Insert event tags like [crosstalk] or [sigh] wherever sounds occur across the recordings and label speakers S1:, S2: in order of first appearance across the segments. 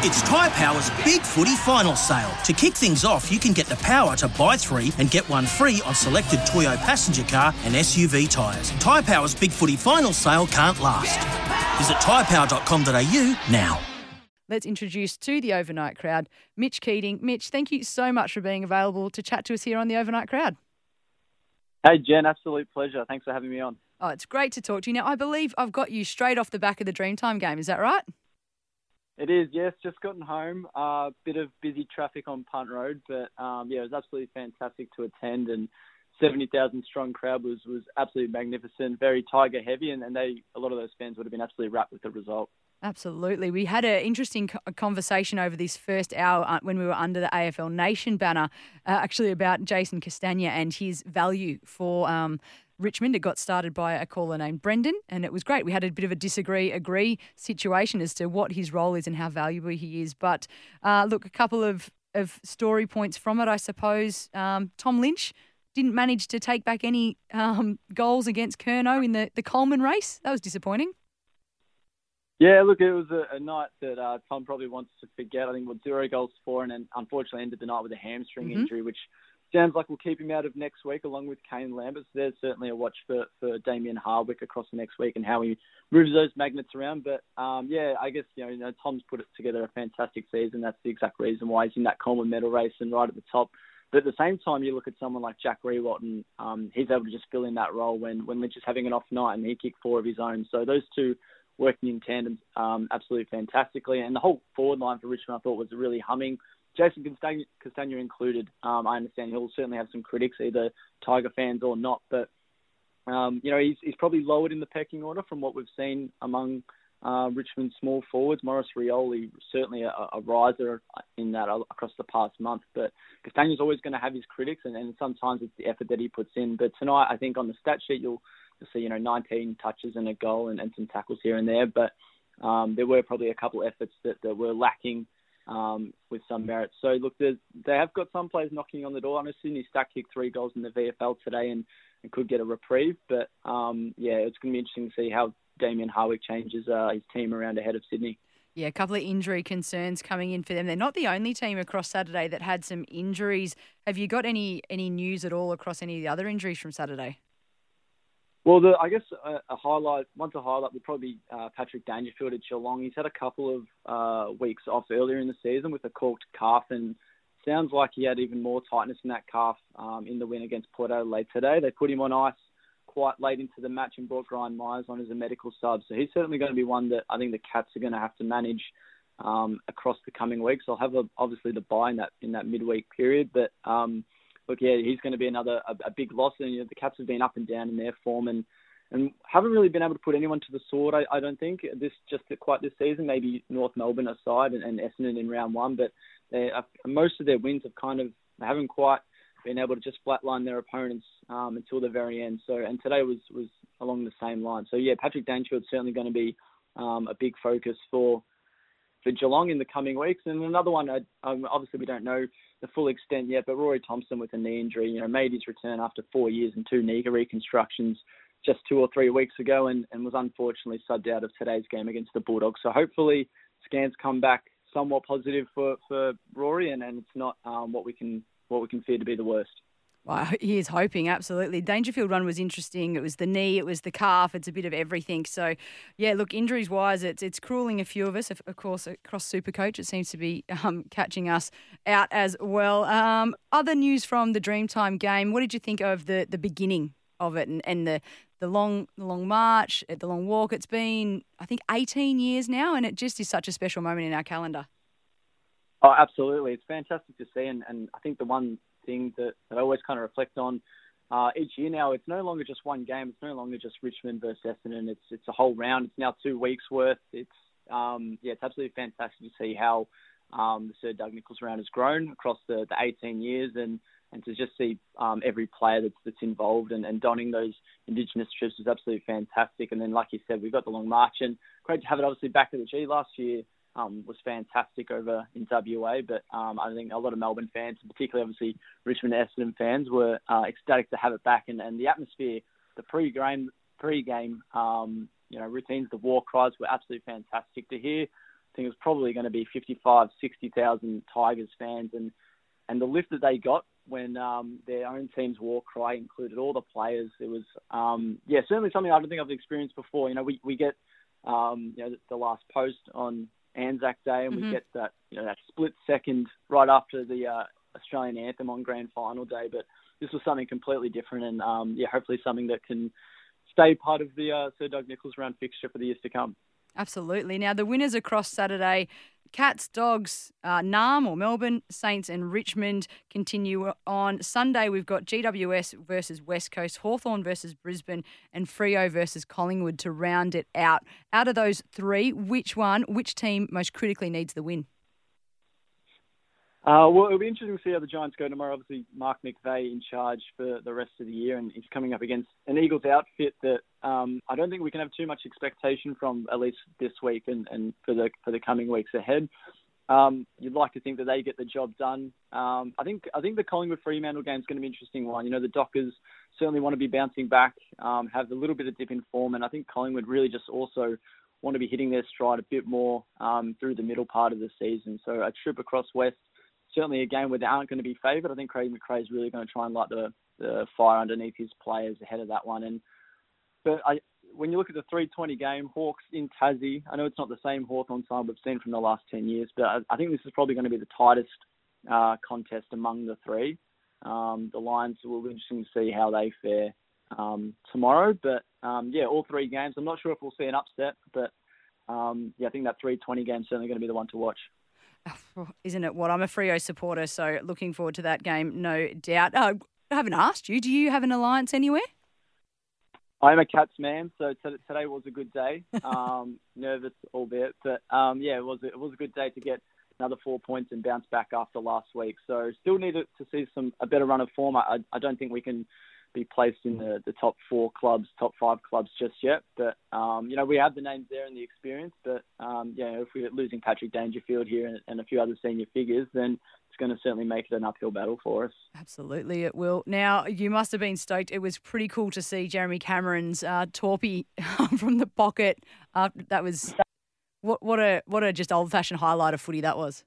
S1: It's Tyre Power's Big Footy Final Sale. To kick things off, you can get the power to buy three and get one free on selected Toyo passenger car and SUV tyres. Tyre Power's Big Footy Final Sale can't last. Visit tyrepower.com.au now.
S2: Let's introduce to the overnight crowd Mitch Keating. Mitch, thank you so much for being available to chat to us here on the overnight crowd.
S3: Hey, Jen, absolute pleasure. Thanks for having me on.
S2: Oh, it's great to talk to you. Now, I believe I've got you straight off the back of the Dreamtime game. Is that right?
S3: It is, yes. Just gotten home. A uh, bit of busy traffic on Punt Road, but um, yeah, it was absolutely fantastic to attend. And 70,000 strong crowd was was absolutely magnificent. Very Tiger heavy, and, and they a lot of those fans would have been absolutely wrapped with the result.
S2: Absolutely. We had an interesting conversation over this first hour uh, when we were under the AFL Nation banner, uh, actually about Jason Castagna and his value for um, Richmond. It got started by a caller named Brendan, and it was great. We had a bit of a disagree agree situation as to what his role is and how valuable he is. But uh, look, a couple of, of story points from it, I suppose. Um, Tom Lynch didn't manage to take back any um, goals against Curnow in the, the Coleman race. That was disappointing.
S3: Yeah, look, it was a, a night that uh, Tom probably wants to forget. I think with zero goals for, and then unfortunately ended the night with a hamstring mm-hmm. injury, which sounds like we'll keep him out of next week along with Kane Lambert. So there's certainly a watch for, for Damien Hardwick across the next week and how he moves those magnets around. But um, yeah, I guess you know, you know Tom's put together a fantastic season. That's the exact reason why he's in that Coleman medal race and right at the top. But at the same time, you look at someone like Jack Riewoldt and um, he's able to just fill in that role when, when Lynch is having an off night and he kicked four of his own. So those two working in tandem um, absolutely fantastically. And the whole forward line for Richmond I thought was really humming. Jason Castagna, included. Um, I understand he'll certainly have some critics, either Tiger fans or not, but um, you know he's, he's probably lowered in the pecking order from what we've seen among uh, Richmond small forwards. Maurice Rioli certainly a, a riser in that across the past month, but Castagna's always going to have his critics, and, and sometimes it's the effort that he puts in. But tonight, I think on the stat sheet you'll, you'll see you know 19 touches and a goal and, and some tackles here and there, but um, there were probably a couple efforts that, that were lacking um, with some merit. So look, they have got some players knocking on the door. I know Sydney Stack kicked three goals in the VFL today and, and could get a reprieve. But um, yeah, it's going to be interesting to see how Damien Hardwick changes uh, his team around ahead of Sydney.
S2: Yeah, a couple of injury concerns coming in for them. They're not the only team across Saturday that had some injuries. Have you got any any news at all across any of the other injuries from Saturday?
S3: Well, the, I guess a, a highlight, one to highlight would probably be uh, Patrick Dangerfield at Geelong. He's had a couple of uh, weeks off earlier in the season with a corked calf, and sounds like he had even more tightness in that calf um, in the win against Port Adelaide today. They put him on ice quite late into the match and brought Brian Myers on as a medical sub. So he's certainly going to be one that I think the Cats are going to have to manage um, across the coming weeks. They'll have a, obviously the buy in that in that midweek period, but um, look, yeah, he's going to be another a, a big loss. And you know, the Cats have been up and down in their form and and haven't really been able to put anyone to the sword. I, I don't think this just quite this season. Maybe North Melbourne aside and, and Essendon in round one, but they, uh, most of their wins have kind of haven't quite been able to just flatline their opponents um, until the very end. So and today was was along the same line. So yeah, Patrick Dangerfield's certainly going to be um, a big focus for for Geelong in the coming weeks. And another one, um, obviously we don't know the full extent yet, but Rory Thompson with a knee injury, you know, made his return after four years and two knee reconstructions just two or three weeks ago and, and was unfortunately subbed out of today's game against the Bulldogs. So hopefully scans come back somewhat positive for, for Rory and, and it's not um, what we can what we can fear to be the worst.
S2: Well, he is hoping, absolutely. Dangerfield run was interesting. It was the knee, it was the calf, it's a bit of everything. So, yeah, look, injuries wise, it's it's crueling a few of us. Of, course, across Supercoach, it seems to be um, catching us out as well. Um, other news from the Dreamtime game. What did you think of the, the beginning of it and, and the, the long the long march, the long walk? It's been, I think, 18 years now, and it just is such a special moment in our calendar.
S3: Oh, absolutely. It's fantastic to see. And, and I think the one thing that, that I always kind of reflect on uh, each year now. It's no longer just one game. It's no longer just Richmond versus Essendon. It's it's a whole round. It's now two weeks worth. It's um, yeah, it's absolutely fantastic to see how um, the Sir Doug Nicholls round has grown across the, the 18 years and and to just see um, every player that's that's involved and, and donning those Indigenous strips is absolutely fantastic. And then, like you said, we've got the long march and great to have it obviously back at the G last year um, was fantastic over in WA. But um, I think a lot of Melbourne fans, particularly obviously Richmond Essendon fans, were uh, ecstatic to have it back. And, and the atmosphere, the pre-game, pre-game, um, you know, routines, the war cries were absolutely fantastic to hear. I think it was probably going to be 55, 60,000 Tigers fans, and and the lift that they got when um, their own team's war cry included all the players. It was um, yeah, certainly something I don't think I've experienced before. You know, we we get um, you know the, the last post on Anzac Day, and mm-hmm. we get that you know that split second right after the uh, Australian anthem on Grand Final Day, but this was something completely different, and um, yeah, hopefully something that can stay part of the uh, Sir Doug Nicholls round fixture for the years to come.
S2: Absolutely. Now, the winners across Saturday Cats, Dogs, uh, Narrm or Melbourne, Saints and Richmond continue on. Sunday, we've got GWS versus West Coast, Hawthorn versus Brisbane, and Freo versus Collingwood to round it out. Out of those three, which one, which team most critically needs the win?
S3: Uh, well, it'll be interesting to see how the Giants go tomorrow. Obviously, Mark McVeigh in charge for the rest of the year, and he's coming up against an Eagles outfit that um, I don't think we can have too much expectation from at least this week and, and for the for the coming weeks ahead. Um, you'd like to think that they get the job done. Um, I think I think the Collingwood Fremantle game is going to be an interesting one. You know, the Dockers certainly want to be bouncing back, um, have a little bit of dip in form, and I think Collingwood really just also want to be hitting their stride a bit more um, through the middle part of the season. So a trip across West certainly a game where they aren't going to be favoured. I think Craig McRae is really going to try and light the, the fire underneath his players ahead of that one. And but I, when you look at the 320 game, Hawks in Tassie, I know it's not the same Hawthorn side we've seen from the last 10 years, but I, I think this is probably going to be the tightest uh, contest among the three. Um, the Lions will be interesting to see how they fare um, tomorrow. But um, yeah, all three games. I'm not sure if we'll see an upset, but um, yeah, I think that 320 game is certainly going to be the one to watch. [laughs]
S2: isn't it what? I'm a Freo supporter, so looking forward to that game, no doubt. Uh, I haven't asked you. Do you have an alliance anywhere?
S3: I'm a Cats man, so t- today was a good day. Um, [laughs] nervous, albeit, but um, yeah, it was it was a good day to get another four points and bounce back after last week. So still need to see some a better run of form. I, I don't think we can be placed in the, the top four clubs, top five clubs just yet. But um, you know, we have the names there and the experience. But um, yeah, if we're losing Patrick Dangerfield here and, and a few other senior figures, then it's going to certainly make it an uphill battle for us.
S2: Absolutely, it will. Now, you must have been stoked. It was pretty cool to see Jeremy Cameron's uh, torpy [laughs] from the pocket. Uh, that was what what a what a just old fashioned highlight of footy that was.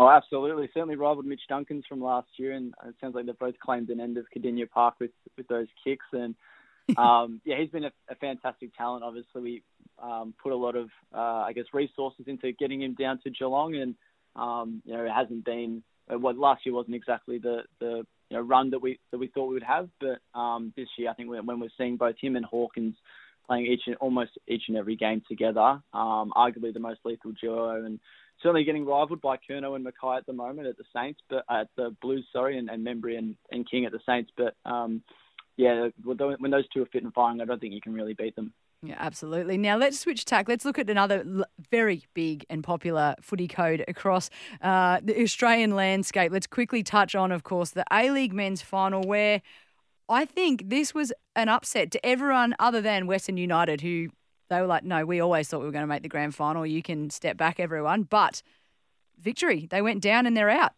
S3: Oh, absolutely. Certainly rivaled Mitch Duncan's from last year, and it sounds like they've both claimed an end of Kardinia Park with, with those kicks. And [laughs] um, yeah, he's been a, a, fantastic talent. Obviously, we um, put a lot of, uh, I guess, resources into getting him down to Geelong, and um, you know, it hasn't been. Uh, well, last year wasn't exactly the the you know, run that we that we thought we would have, but um, this year I think when we're seeing both him and Hawkins playing each and almost each and every game together, um, arguably the most lethal duo, and certainly getting rivaled by Curnow and McKay at the moment at the Saints, but at the Blues, sorry, and, and Membrey and, and King at the Saints. But um, yeah, when those two are fit and firing, I don't think you can really beat them.
S2: Yeah, absolutely. Now let's switch tack. Let's look at another very big and popular footy code across uh, the Australian landscape. Let's quickly touch on, of course, the A League men's final, where I think this was an upset to everyone other than Western United, who they were like, no, we always thought we were going to make the grand final. You can step back, everyone. But victory, they went down and they're out.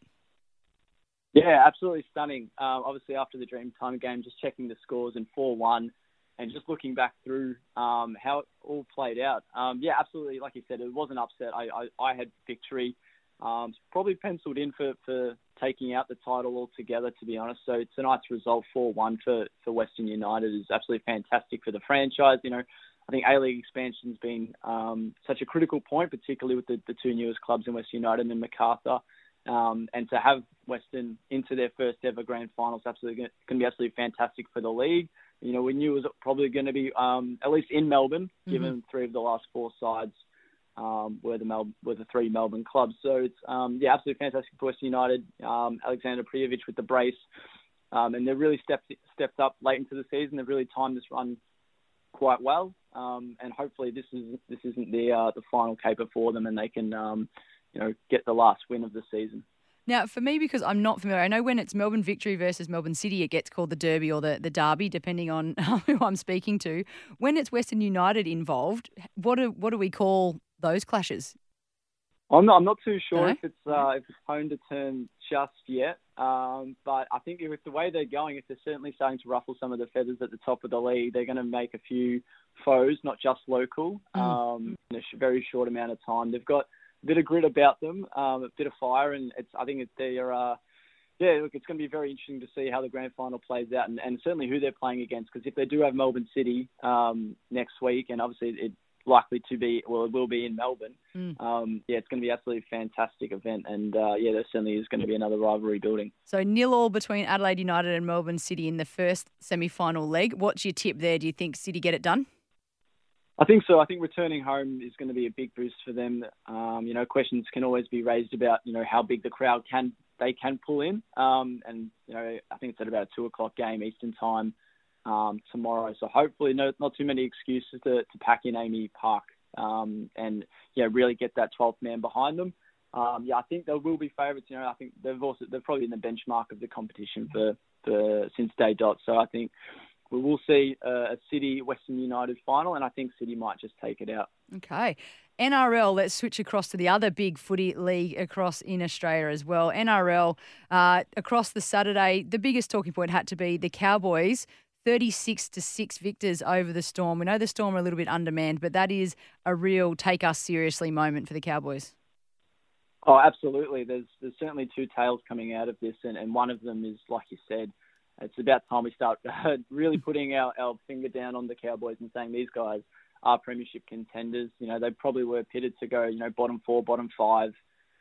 S3: Yeah, absolutely stunning. Um, obviously, after the Dreamtime game, just checking the scores in 4 1 and just looking back through um, how it all played out. Um, yeah, absolutely. Like you said, it was an upset. I, I, I had victory. Um, probably penciled in for, for taking out the title altogether, to be honest. So tonight's result 4 1 for, for Western United is absolutely fantastic for the franchise. You know, I think A League expansion's been um, such a critical point, particularly with the, the two newest clubs in West United and Macarthur. Um, and to have Western into their first ever grand final is absolutely going to be absolutely fantastic for the league. You know, we knew it was probably going to be um, at least in Melbourne, mm-hmm. given three of the last four sides um, were the Mel- were the three Melbourne clubs. So it's um, yeah, absolutely fantastic for Western United. Um, Alexander Prijovic with the brace, um, and they've really stepped stepped up late into the season. They've really timed this run quite well, um, and hopefully this is this isn't the uh, the final caper for them, and they can um, you know get the last win of the season.
S2: Now, for me, because I'm not familiar, I know when it's Melbourne Victory versus Melbourne City, it gets called the Derby or the, the Derby, depending on [laughs] who I'm speaking to. When it's Western United involved, what do what do we call those clashes?
S3: I'm not, I'm not too sure
S2: No?
S3: if it's uh, if it's home to turn just yet, um, but I think with the way they're going, if they're certainly starting to ruffle some of the feathers at the top of the league, they're going to make a few foes, not just local, um, in a very short amount of time. They've got a bit of grit about them, um, a bit of fire, and it's I think it's they're uh, yeah, look, it's going to be very interesting to see how the grand final plays out, and, and certainly who they're playing against. Because if they do have Melbourne City um, next week, and obviously it's likely to be, well, it will be in Melbourne.
S2: Mm.
S3: Um, yeah, it's going to be absolutely fantastic event, and uh, yeah, there certainly is going to be another rivalry building.
S2: So nil all between Adelaide United and Melbourne City in the first semi-final leg. What's your tip there? Do you think City get it done?
S3: I think so. I think returning home is going to be a big boost for them. Um, you know, questions can always be raised about you know how big the crowd can they can pull in, um, and you know I think it's at about a two o'clock game Eastern time um, tomorrow. So hopefully, no, not too many excuses to, to pack in AAMI Park um, and yeah, really get that 12th man behind them. Um, yeah, I think they will be favourites. You know, I think they've also they're probably in the benchmark of the competition for, for since day dot. So I think we will see a City Western United final, and I think City might just take it out.
S2: Okay. NRL, let's switch across to the other big footy league across in Australia as well. NRL, uh, across the Saturday, the biggest talking point had to be the Cowboys. 36 to 6 victors over the Storm. We know the Storm are a little bit undermanned, but that is a real take us seriously moment for the Cowboys.
S3: Oh, absolutely. There's there's certainly two tales coming out of this, and, and one of them is, like you said, it's about time we start [laughs] really putting our, our finger down on the Cowboys and saying these guys are premiership contenders. You know, they probably were pitted to go, you know, bottom four, bottom five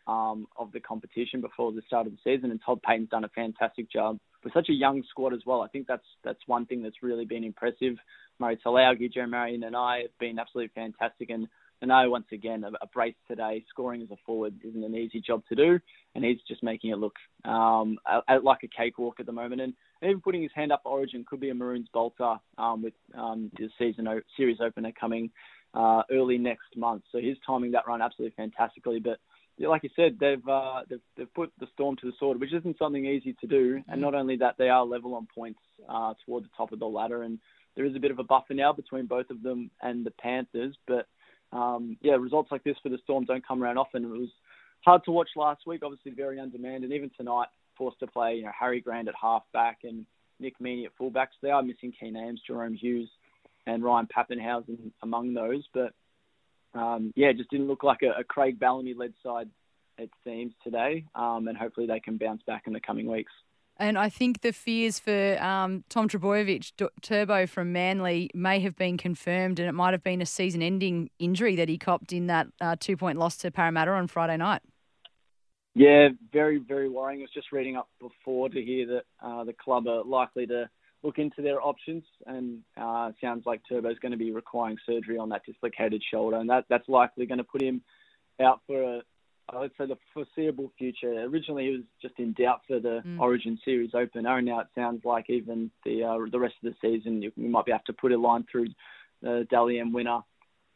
S3: um, of the competition before the start of the season, and Todd Payten's done a fantastic job with such a young squad as well. I think that's that's one thing that's really been impressive. Murray Taulagi, Joe Marion, and I have been absolutely fantastic, and and I once again a, brace today. Scoring as a forward isn't an easy job to do, and he's just making it look um, a, a, like a cakewalk at the moment. And even putting his hand up for Origin could be a Maroons bolter um, with um, the season o- series opener coming uh, early next month. So he's timing that run absolutely fantastically. But like you said, they've, uh, they've they've put the Storm to the sword, which isn't something easy to do. And not only that, they are level on points uh, toward the top of the ladder, and there is a bit of a buffer now between both of them and the Panthers. But um, yeah, results like this for the Storm don't come around often. It was hard to watch last week, obviously very undemanded, and even tonight forced to play, you know, Harry Grant at halfback and Nick Meaney at fullback. So they are missing key names, Jahrome Hughes and Ryan Papenhuyzen among those. But um, yeah, it just didn't look like a, a Craig Bellamy led side, it seems, today. Um, and hopefully they can bounce back in the coming weeks.
S2: And I think the fears for um, Tom Trbojevic, D- Turbo from Manly, may have been confirmed, and it might have been a season-ending injury that he copped in that uh, two-point loss to Parramatta on Friday night.
S3: Yeah, very, very worrying. I was just reading up before to hear that uh, the club are likely to look into their options, and uh, sounds like Turbo's going to be requiring surgery on that dislocated shoulder, and that that's likely going to put him out for a, would say the foreseeable future. Originally, he was just in doubt for the
S2: Mm.
S3: Origin Series opener, and now it sounds like even the uh, the rest of the season you, you might be able to put a line through the Dally M winner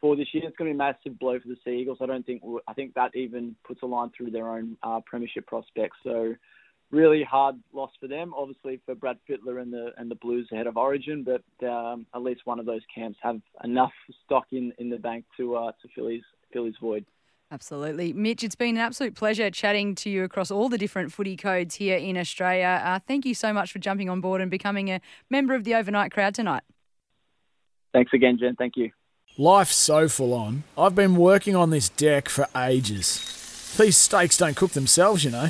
S3: for this year. It's going to be a massive blow for the Sea Eagles. I don't think I think that even puts a line through their own uh, premiership prospects. So really hard loss for them. Obviously for Brad Fittler and the and the Blues ahead of Origin, but um, at least one of those camps have enough stock in, in the bank to uh, to fill his fill his void.
S2: Absolutely. Mitch, it's been an absolute pleasure chatting to you across all the different footy codes here in Australia. Uh, thank you so much for jumping on board and becoming a member of the overnight crowd tonight.
S3: Thanks again, Jen. Thank you.
S4: Life's so full on. I've been working on this deck for ages. These steaks don't cook themselves, you know.